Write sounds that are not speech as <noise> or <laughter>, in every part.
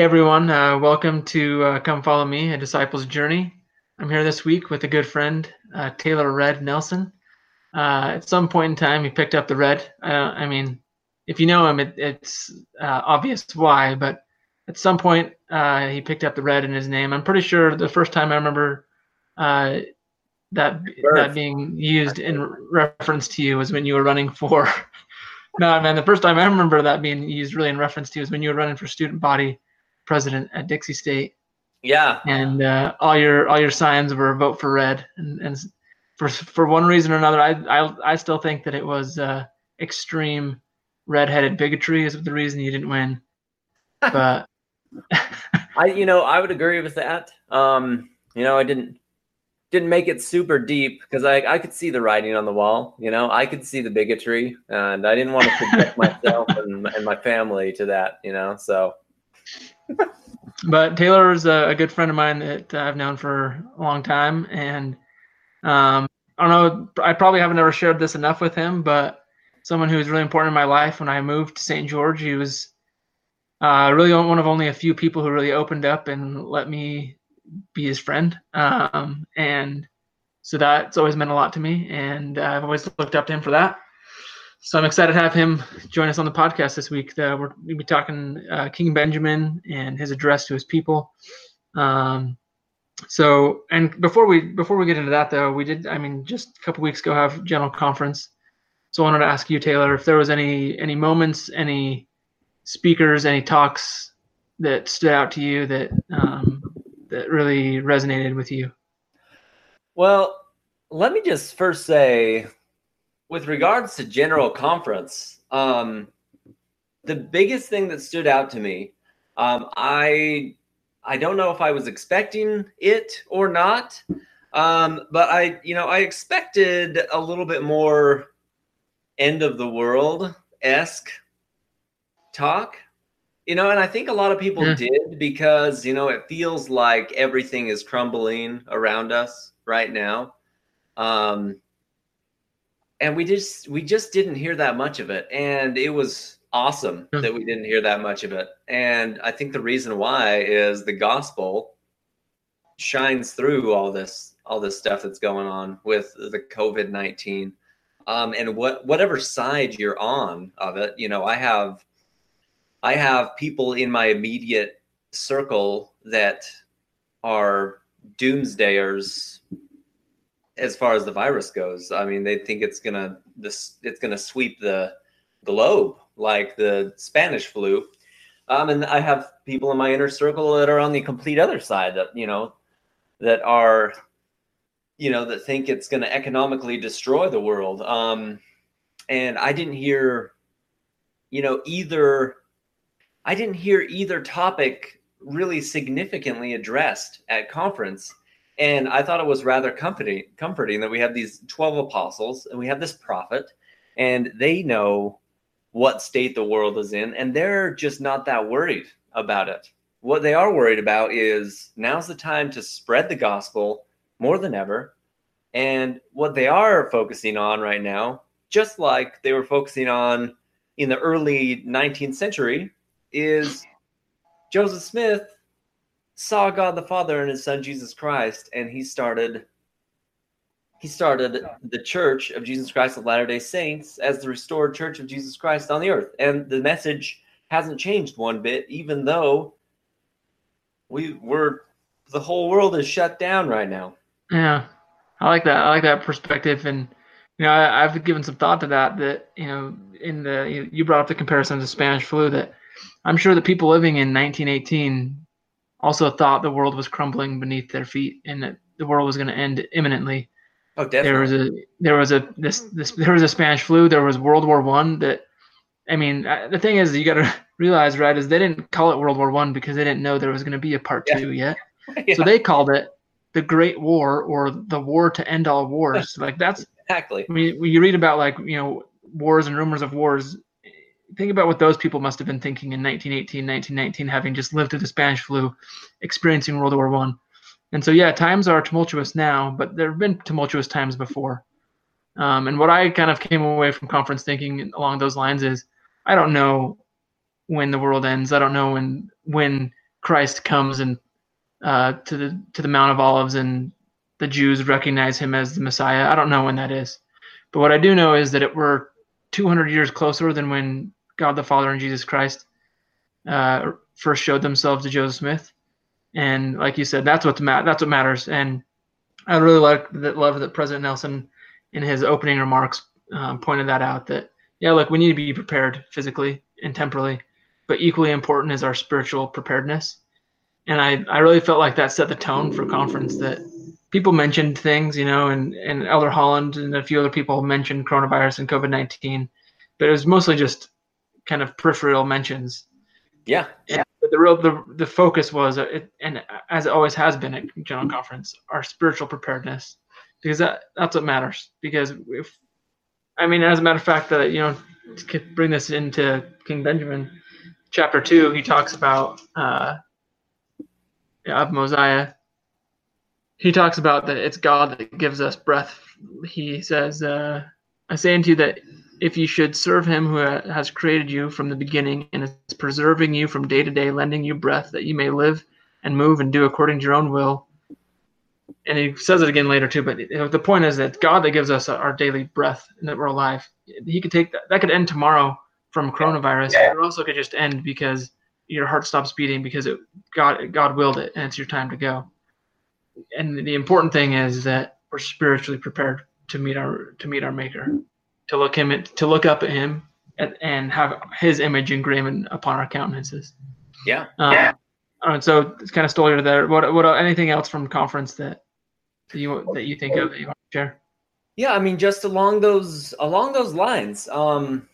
Hey everyone, uh, welcome to uh, Come Follow Me, a Disciple's Journey. I'm here this week with a good friend, uh, Taylor Red Nelson. Uh, at some point in time, he picked up the red. Uh, I mean, if you know him, it, it's uh, obvious why, but at some point, he picked up the red in his name. I'm pretty sure the first time I remember that that being used in reference to you was when you were running for. <laughs> no, man, the first time I remember that being used really in reference to you was when you were running for student body president at Dixie State. Yeah. And uh, all your all your signs were vote for red, and, and for for one reason or another, I I, I still think that it was uh, extreme redheaded bigotry is the reason you didn't win. <laughs> But I you know I would agree with that. Um, you know I didn't didn't make it super deep because I, I could see the writing on the wall. You know, I could see the bigotry, and I didn't want to subject <laughs> myself and, and my family to that. You know, so but Taylor is a, a, good friend of mine that I've known for a long time, and um, I don't know. I probably haven't ever shared this enough with him, but someone who was really important in my life when I moved to St. George. He was uh, really one of only a few people who really opened up and let me be his friend, um, and so that's always meant a lot to me, and I've always looked up to him for that so I'm excited to have him join us on the podcast this week. Uh, we're going to be talking uh, King Benjamin and his address to his people. Um, so, and before we before we get into that, though, we did. I mean, just a couple weeks ago, have general conference. So I wanted to ask you, Taylor, if there was any any moments, any speakers, any talks that stood out to you that um, that really resonated with you. Well, let me just first say with regards to general conference, um, the biggest thing that stood out to me, um, I I don't know if I was expecting it or not, um, but I you know I expected a little bit more end of the world esque talk, you know, and I think a lot of people yeah. did because you know it feels like everything is crumbling around us right now. Um, and we just we just didn't hear that much of it. And it was awesome hmm. that we didn't hear that much of it. And i think the reason why is the gospel shines through all this all this stuff that's going on with the covid-19 um, and what whatever side you're on of it you know i have i have people in my immediate circle that are doomsdayers as far as the virus goes. I mean, they think it's gonna this it's gonna sweep the globe like the Spanish flu. Um, and I have people in my inner circle that are on the complete other side that you know that are you know that think it's going to economically destroy the world. Um, and I didn't hear you know either. I didn't hear either topic really significantly addressed at conference and I thought it was rather comforting, comforting that we have these 12 apostles and we have this prophet, and they know what state the world is in, and they're just not that worried about it. What they are worried about is now's the time to spread the gospel more than ever. And what they are focusing on right now, just like they were focusing on in the early 19th century, is Joseph Smith saw God the Father and his son Jesus Christ, and he started he started the Church of Jesus Christ of Latter-day Saints as the restored Church of Jesus Christ on the earth. And the message hasn't changed one bit, even though we were the whole world is shut down right now. Yeah. I like that. I like that perspective. And you know, I, have given some thought to that. That you know, in the you, brought up the comparison to Spanish flu. That I'm sure the people living in 1918 also thought the world was crumbling beneath their feet and that the world was going to end imminently. Oh, definitely. There was a there was a this this there was a Spanish flu. There was World War One. That I mean, the thing is, you got to <laughs> realize, right? Is they didn't call it World War One because they didn't know there was going to be a part yeah. two yet. <laughs> yeah. So they called it the Great War or the War to End All Wars. <laughs> like that's exactly. When you, when you read about like you know wars and rumors of wars, think about what those people must have been thinking in 1918, 1919, having just lived through the Spanish flu, experiencing World War One. And so, yeah, times are tumultuous now, but there have been tumultuous times before. Um, and what I kind of came away from conference thinking along those lines is, I don't know when the world ends. I don't know when when Christ comes and uh, to the to the Mount of Olives and the Jews recognize him as the Messiah. I don't know when that is, but what I do know is that it we're 200 years closer than when God the Father and Jesus Christ uh, first showed themselves to Joseph Smith. And like you said, that's what ma- that's what matters. And I really like that love that President Nelson in his opening remarks um, pointed that out. That yeah, look, we need to be prepared physically and temporally, but equally important is our spiritual preparedness. And I I really felt like that set the tone for conference. That people mentioned things, you know, and and Elder Holland and a few other people mentioned coronavirus and COVID nineteen, but it was mostly just kind of peripheral mentions. Yeah. And the real the the focus was uh, it, and as it always has been at general conference our spiritual preparedness because that that's what matters because if i mean as a matter of fact that you know to bring this into king benjamin chapter 2 he talks about uh of mosiah he talks about that it's god that gives us breath he says uh i say unto you that if you should serve him who has created you from the beginning and is preserving you from day to day, lending you breath that you may live and move and do according to your own will. And he says it again later too, but the point is that God that gives us our daily breath and that we're alive, he could take that. That could end tomorrow from coronavirus. Yeah. It also could just end because your heart stops beating because it, God God willed it and it's your time to go. And the important thing is that we're spiritually prepared to meet our to meet our Maker to look him at, to look up at him and, and have his image engraven upon our countenances. Yeah. Um, yeah. And so it's kind of stole you there. What what anything else from conference that you that you think of that you want to share? Yeah, I mean, just along those along those lines, um,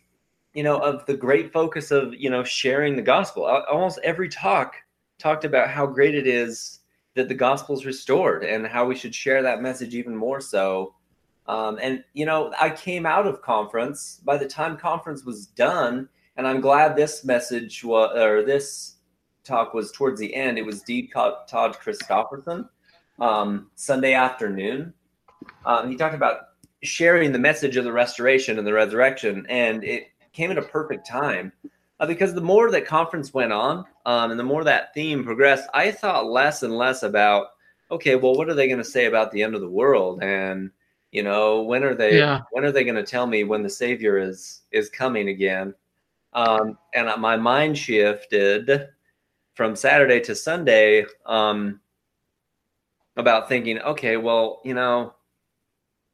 you know, of the great focus of you know sharing the gospel. Almost every talk talked about how great it is that the gospel is restored and how we should share that message even more so um, and you know, I came out of conference. By the time conference was done, and I'm glad this message was or this talk was towards the end. It was D. Todd Christofferson um, Sunday afternoon. Um, he talked about sharing the message of the restoration and the resurrection, and it came at a perfect time uh, because the more that conference went on um, and the more that theme progressed, I thought less and less about okay, well, what are they going to say about the end of the world and you know, when are they? Yeah. When are they going to tell me when the Savior is is coming again? Um, and my mind shifted from Saturday to Sunday um, about thinking, okay, well, you know,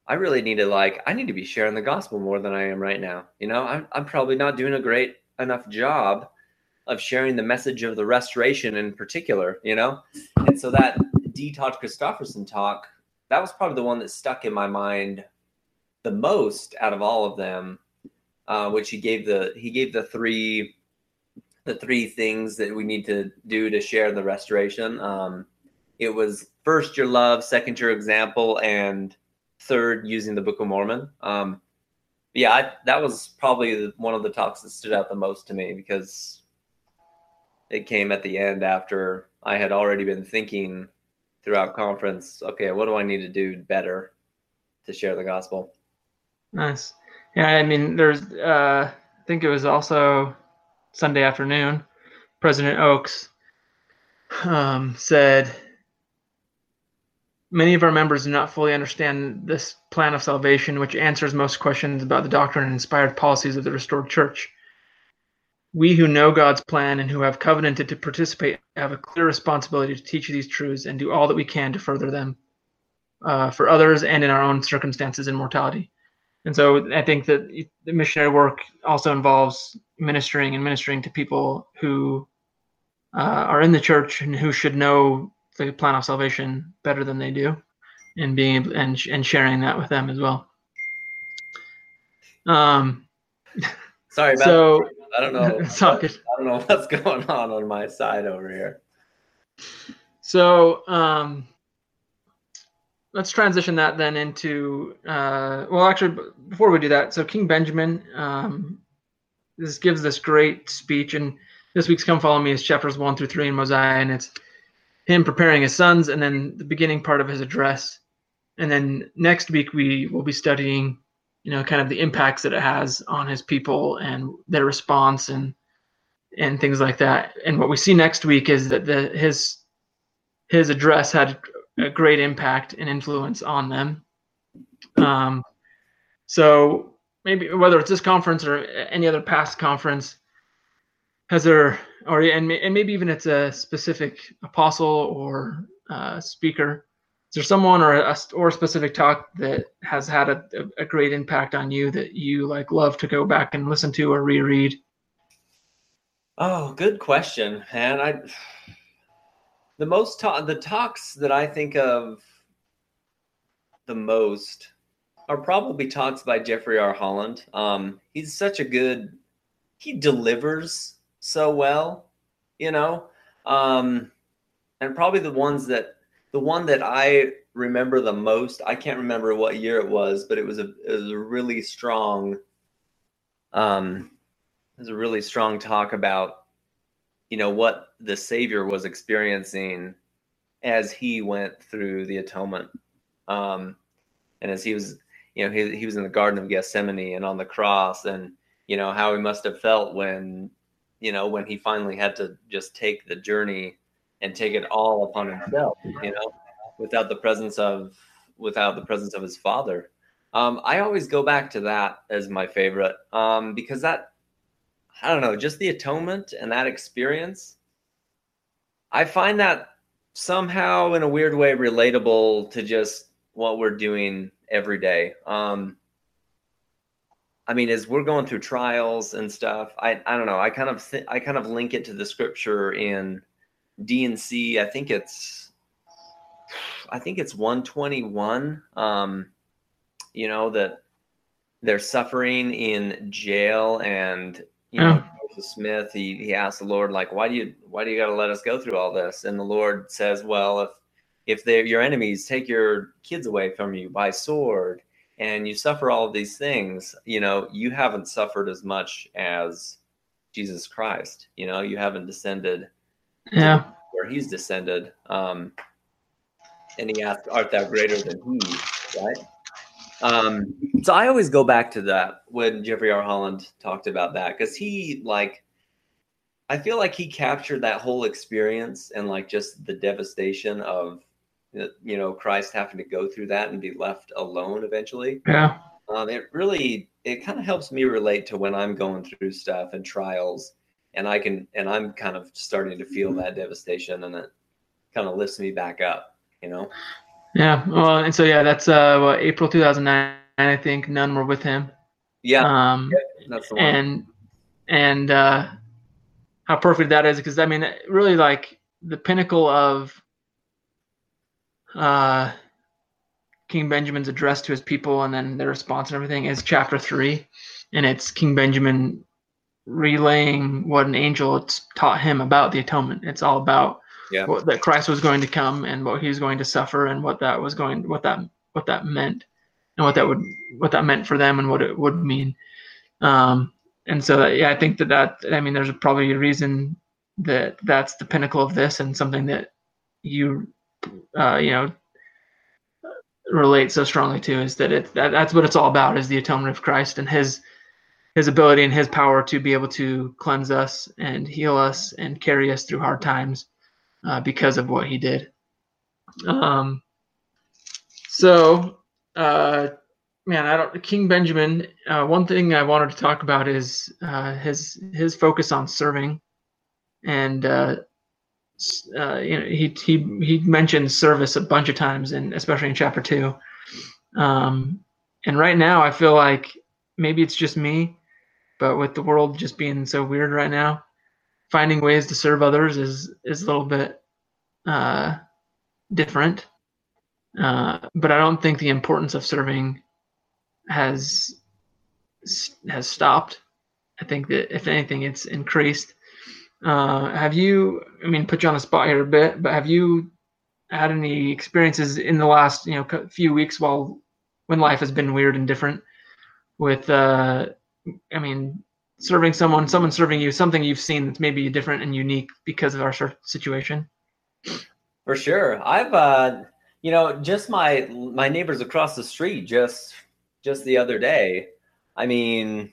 I really need to like, I need to be sharing the gospel more than I am right now. You know, I'm, I'm probably not doing a great enough job of sharing the message of the restoration in particular, you know? And so that D. Todd Christofferson talk that was probably the one that stuck in my mind the most out of all of them. Uh, which he gave the he gave the three the three things that we need to do to share the restoration. Um, it was first your love, second your example, and third using the Book of Mormon. Um, yeah, I, that was probably one of the talks that stood out the most to me because it came at the end after I had already been thinking throughout conference okay what do i need to do better to share the gospel? Nice. Yeah i mean there's uh i think it was also sunday afternoon president oaks um, said many of our members do not fully understand this plan of salvation which answers most questions about the doctrine and inspired policies of the restored church we who know God's plan and who have covenanted to participate have a clear responsibility to teach these truths and do all that we can to further them uh, for others and in our own circumstances and mortality. And so I think that the missionary work also involves ministering and ministering to people who uh, are in the church and who should know the plan of salvation better than they do, and being able, and and sharing that with them as well. Um, sorry about so. That I don't know. it's all good. I don't know what's <laughs> going on on my side over here. So um, let's transition that then into uh, well, actually, before we do that, so King Benjamin, um, this gives this great speech, and this week's "Come Follow Me" is chapters one through three in Mosiah, and it's him preparing his sons, and then the beginning part of his address, and then next week we will be studying you know, kind of the impacts that it has on his people and their response and and things like that. And what we see next week is that the his his address had a great impact and influence on them. Um, so maybe whether it's this conference or any other past conference, has there or and, and maybe even it's a specific apostle or uh, speaker is there someone or a or a specific talk that has had a, a great impact on you that you like love to go back and listen to or reread? Oh good question and i the most ta- the talks that i think of the most are probably talks by jeffrey r. Holland. Um, he's such a good he delivers so well you know? Um, and probably the ones that the one that I remember the most, I can't remember what year it was, but it was a it was a really strong um it was a really strong talk about you know what the savior was experiencing as he went through the atonement. Um and as he was you know he he was in the garden of Gethsemane and on the cross and you know how he must have felt when you know when he finally had to just take the journey and take it all upon himself, you know, without the presence of without the presence of his father. Um, I always go back to that as my favorite um, because that I don't know, just the atonement and that experience. I find that somehow in a weird way relatable to just what we're doing every day. Um, I mean, as we're going through trials and stuff, I I don't know. I kind of th- I kind of link it to the scripture in D&C. I think it's I think it's 121. Um, you know that they're suffering in jail, and you know Joseph Smith. He he asked the Lord like, why do you why do you got to let us go through all this? And the Lord says, well, if if they're your enemies take your kids away from you by sword and you suffer all of these things you know you haven't suffered as much as jesus christ you know you haven't descended yeah. Where he's descended um and he asked art thou greater than he? Right? Um so i always go back to that when jeffrey r. Holland talked about that because he like i feel like he captured that whole experience and like just the devastation of you know christ having to go through that and be left alone eventually. Yeah. Um, it really it kind of helps me relate to when i'm going through stuff and trials and I can and I'm kind of starting to feel that devastation and it kind of lifts me back up, you know. Yeah, well, and so yeah, that's uh what, April 2009 I think none were with him. Yeah. Um yeah, that's the one. and and uh how perfect that is because I mean really like the pinnacle of uh King Benjamin's address to his people and then their response and everything is chapter 3 and it's King Benjamin relaying what an angel taught him about the atonement. It's all about yeah. what, that Christ was going to come and what he was going to suffer and what that was going, what that, what that meant, and what that would, what that meant for them and what it would mean. Um, and so that, yeah, I think that that, I mean, there's probably a reason that that's the pinnacle of this and something that you, uh, you know, relate so strongly to is that it that, that's what it's all about is the atonement of Christ and his his ability and his power to be able to cleanse us and heal us and carry us through hard times uh, because of what he did. Um, so, uh, man, I don't. King Benjamin. Uh, one thing I wanted to talk about is uh, his his focus on serving, and uh, uh, you know he he he mentioned service a bunch of times, and especially in chapter two. Um, and right now, I feel like maybe it's just me, but with the world just being so weird right now, finding ways to serve others is is a little bit uh, different. Uh, but I don't think the importance of serving has has stopped. I think that if anything, it's increased. Uh, have you? I mean, put you on the spot here a bit, but have you had any experiences in the last you know few weeks while when life has been weird and different with uh, I mean, serving someone, someone serving you, something you've seen that's maybe different and unique because of our situation? For sure. I've uh you know, just my my neighbors across the street just just the other day. I mean,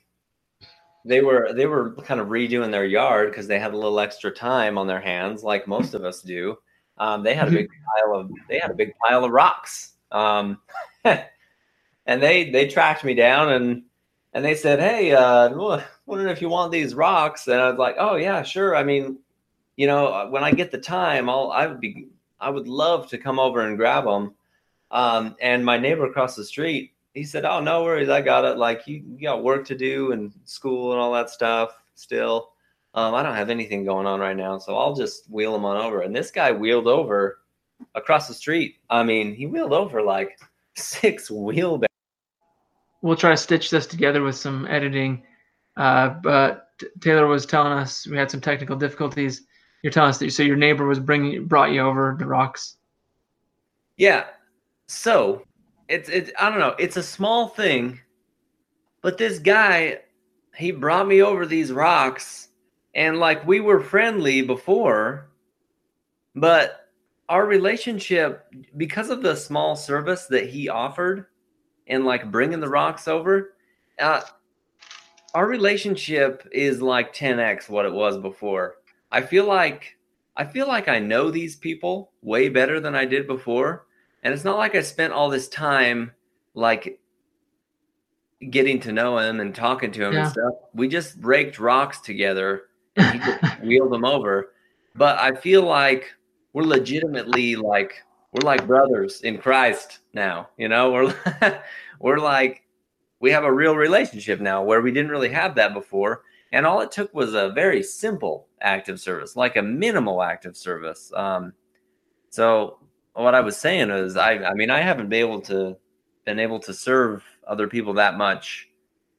they were they were kind of redoing their yard because they had a little extra time on their hands, like most of us do. Um, they had a big pile of they had a big pile of rocks, um, <laughs> and they they tracked me down and and they said, "Hey, uh, wondering if you want these rocks?" And I was like, "Oh yeah, sure. I mean, you know, when I get the time, I'll I would be I would love to come over and grab them." Um, and my neighbor across the street, he said, "Oh, no worries, I got it. Like you, you got work to do and school and all that stuff. Still, um, I don't have anything going on right now, so I'll just wheel them on over." And this guy wheeled over across the street. I mean, he wheeled over like <laughs> six wheelbarrows. We'll try to stitch this together with some editing. Uh, but Taylor was telling us we had some technical difficulties. You're telling us that so your neighbor was bringing brought you over the rocks. Yeah, so it's it's I don't know. It's a small thing, but this guy, he brought me over these rocks, and like we were friendly before, but our relationship because of the small service that he offered, and like bringing the rocks over, uh, our relationship is like 10x what it was before. I feel like I feel like I know these people way better than I did before and it's not like I spent all this time like getting to know him and talking to him yeah. and stuff. We just raked rocks together and he just <laughs> wheeled them over. But I feel like we're legitimately like we're like brothers in Christ now. You know, we're <laughs> we're like we have a real relationship now where we didn't really have that before. And all it took was a very simple active service, like a minimal active service. Um, so what I was saying is, I, I mean, I haven't been able to been able to serve other people that much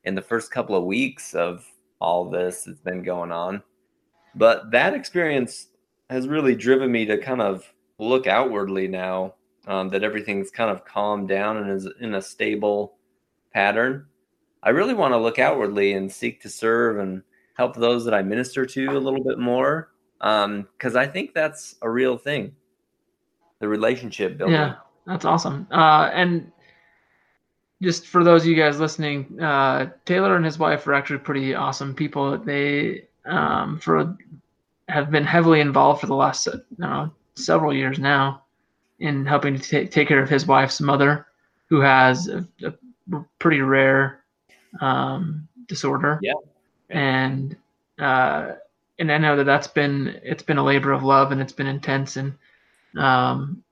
in the first couple of weeks of all this that's been going on. But that experience has really driven me to kind of look outwardly now um, that everything's kind of calmed down and is in a stable pattern. I really want to look outwardly and seek to serve and help those that I minister to a little bit more because um, I think that's a real thing the relationship building. Yeah, that's awesome. Uh, and just for those of you guys listening, uh, Taylor and his wife are actually pretty awesome people. They um, for have been heavily involved for the last uh, several years now in helping to take, take care of his wife's mother, who has a, a pretty rare um, disorder. Yeah, and uh, and I know that that's been it's been a labor of love and it's been intense and um,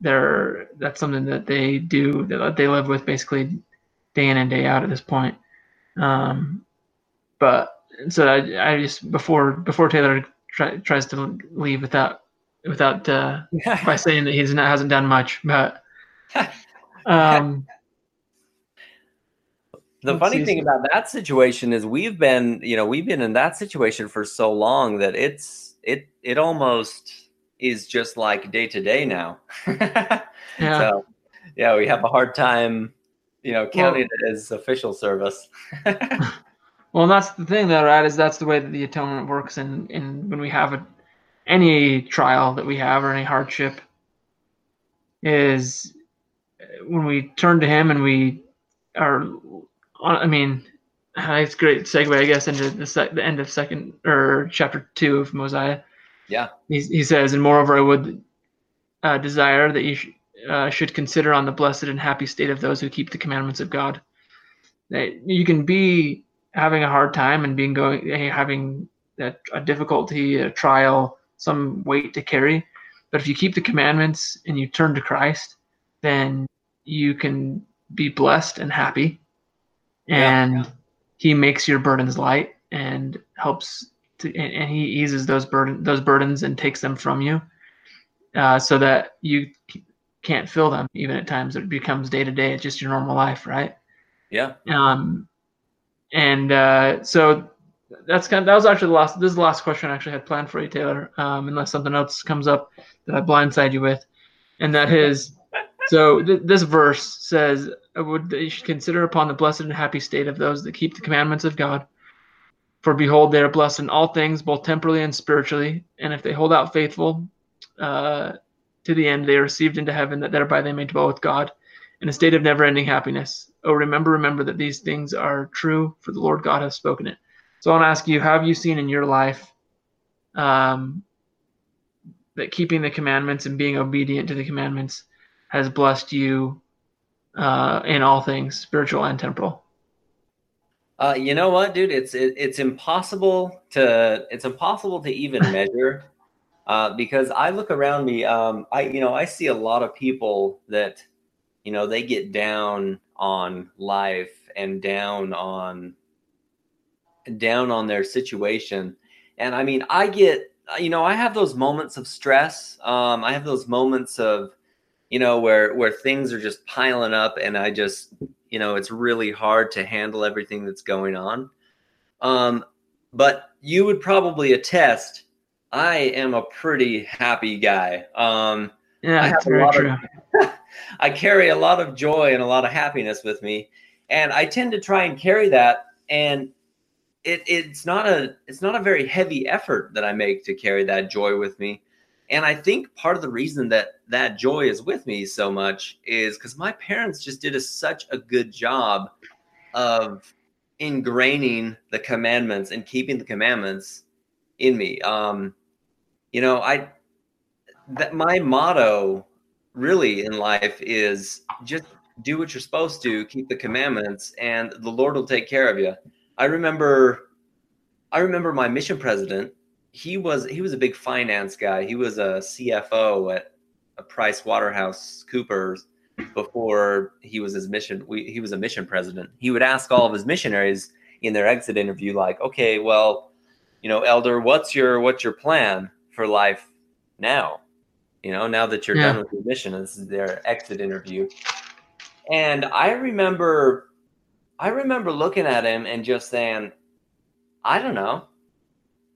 they're that's something that they do that they live with basically day in and day out at this point. Um, but so I, I just before before Taylor try, tries to leave without without uh, <laughs> by saying that he's not hasn't done much, but <laughs> um, the funny thing about that situation is we've been you know we've been in that situation for so long that it's it it almost is just like day to day now. <laughs> yeah. So yeah, we have a hard time, you know, counting well, it as official service. well, that's the thing though, right? Is that's the way that the atonement works and and when we have a any trial that we have or any hardship is when we turn to him and we are I mean it's a great segue, I guess, into the, sec- the end of second or chapter two of Mosiah yeah. He, he says, and moreover, I would uh, desire that you sh- uh, should consider on the blessed and happy state of those who keep the commandments of God. That you can be having a hard time and being going having a, a difficulty, a trial, some weight to carry, but if you keep the commandments and you turn to Christ, then you can be blessed and happy, and yeah. He makes your burdens light and helps to, and he eases those burden those burdens and takes them from you, uh, so that you can't feel them even at times. It becomes day to day. It's just your normal life, right? Yeah. Um, and uh, so that's kind of, that was actually the last. This is the last question I actually had planned for you, Taylor. Um, unless something else comes up that I blindside you with, and that is. So th- this verse says, "Would you should consider upon the blessed and happy state of those that keep the commandments of God, for behold, they are blessed in all things, both temporally and spiritually. And if they hold out faithful uh, to the end, they are received into heaven, that thereby they may dwell with God in a state of never ending happiness. Oh, remember, remember that these things are true, for the Lord God has spoken it. So I want to ask you, have you seen in your life um, that keeping the commandments and being obedient to the commandments has blessed you uh, in all things, spiritual and temporal? Uh, you know what, dude? It's it, it's impossible to it's impossible to even <laughs> measure uh, because I look around me. Um, I you know I see a lot of people that you know they get down on life and down on down on their situation, and I mean I get you know I have those moments of stress. Um, I have those moments of you know where where things are just piling up, and I just you know it's really hard to handle everything that's going on. Um, but you would probably attest i am a pretty happy guy. Um, yeah I have a lot true. Of, <laughs> i carry a lot of joy and a lot of happiness with me. And i tend to try and carry that. And it, it's not a it's not a very heavy effort that i make to carry that joy with me and I think part of the reason that that joy is with me so much is because my parents just did a, such a good job of ingraining the commandments and keeping the commandments in me. Um, you know, I that my motto really in life is just do what you're supposed to, keep the commandments, and the Lord will take care of you. I remember, I remember my mission president he was he was a big finance guy. He was a CFO at a Price Waterhouse Coopers before he was his mission. We, he was a mission president. He would ask all of his missionaries in their exit interview, like, "Okay, well, you know, Elder, what's your what's your plan for life now? You know, now that you're yeah. done with your mission." This is their exit interview, and I remember, I remember looking at him and just saying, "I don't know."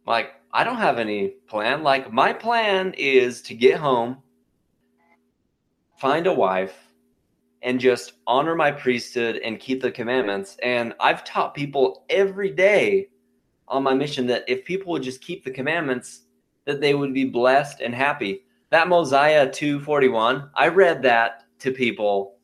Like I don't have any plan. Like my plan is to get home, find a wife, and just honor my priesthood and keep the commandments. And I've taught people every day on my mission that if people would just keep the commandments, that they would be blessed and happy. That Mosiah 241, I read that to people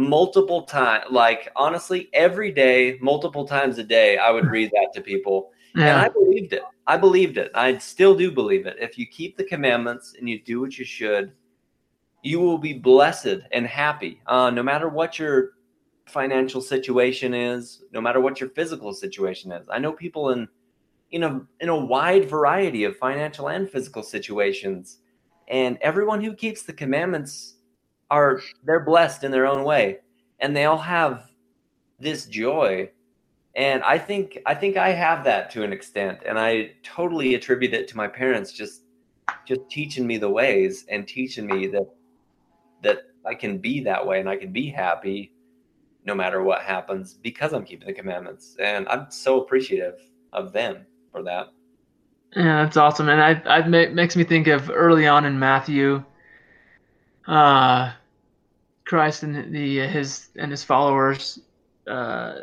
multiple times. Like honestly, every day, multiple times a day, I would read that to people. Yeah. And I believed it. I believed it. I still do believe it. If you keep the commandments and you do what you should, you will be blessed and happy. Uh, no matter what your financial situation is, no matter what your physical situation is. I know people in in a in a wide variety of financial and physical situations, and everyone who keeps the commandments are they're blessed in their own way, and they all have this joy. And i think i think i have that to an extent. And i totally attribute it to my parents just just teaching me the ways and teaching me that that i can be that way and i can be happy no matter what happens because i'm keeping the commandments. And i'm so appreciative of them for that. Yeah that's awesome. And i i makes me think of early on in matthew uh christ and the his and his followers uh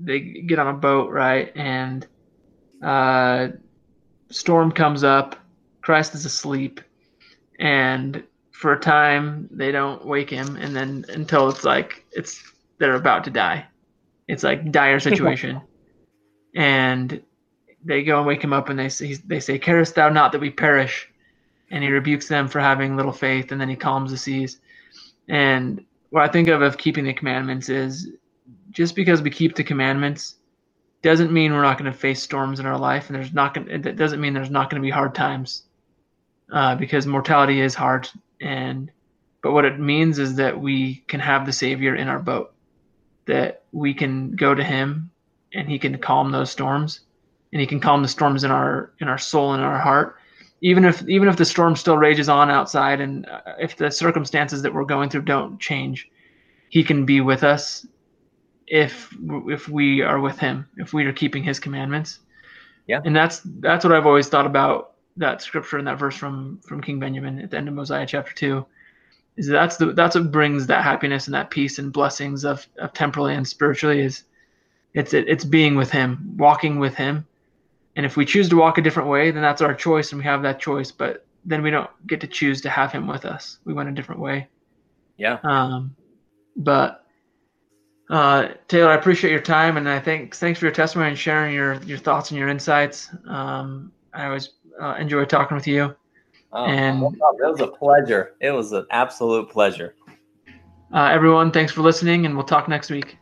they get on a boat, right? And uh, storm comes up. Christ is asleep, and for a time they don't wake him, and then until it's like it's they're about to die. It's like dire <laughs> situation, and they go and wake him up, and they say, they say, "Carest thou not that we perish?" And he rebukes them for having little faith, and then he calms the seas. And what I think of of keeping the commandments is just because we keep the commandments doesn't mean we're not going to face storms in our life, and there's not going. It doesn't mean there's not going to be hard times, uh, because mortality is hard. And but what it means is that we can have the Savior in our boat, that we can go to Him, and He can calm those storms, and He can calm the storms in our in our soul and our heart, even if even if the storm still rages on outside, and uh, if the circumstances that we're going through don't change, He can be with us if if we are with him, if we are keeping his commandments. Yeah. And that's that's what I've always thought about that scripture and that verse from from King Benjamin at the end of Mosiah chapter 2 is that's the that's what brings that happiness and that peace and blessings of, of temporally and spiritually is it's it, it's being with him, walking with him. And if we choose to walk a different way, then that's our choice and we have that choice, but then we don't get to choose to have him with us. We went a different way. Yeah. Um but Uh, Taylor, I appreciate your time, and I think thanks for your testimony and sharing your your thoughts and your insights. Um, I always uh, enjoy talking with you. Oh, and it was a pleasure. It was an absolute pleasure. Uh, everyone, thanks for listening, and we'll talk next week.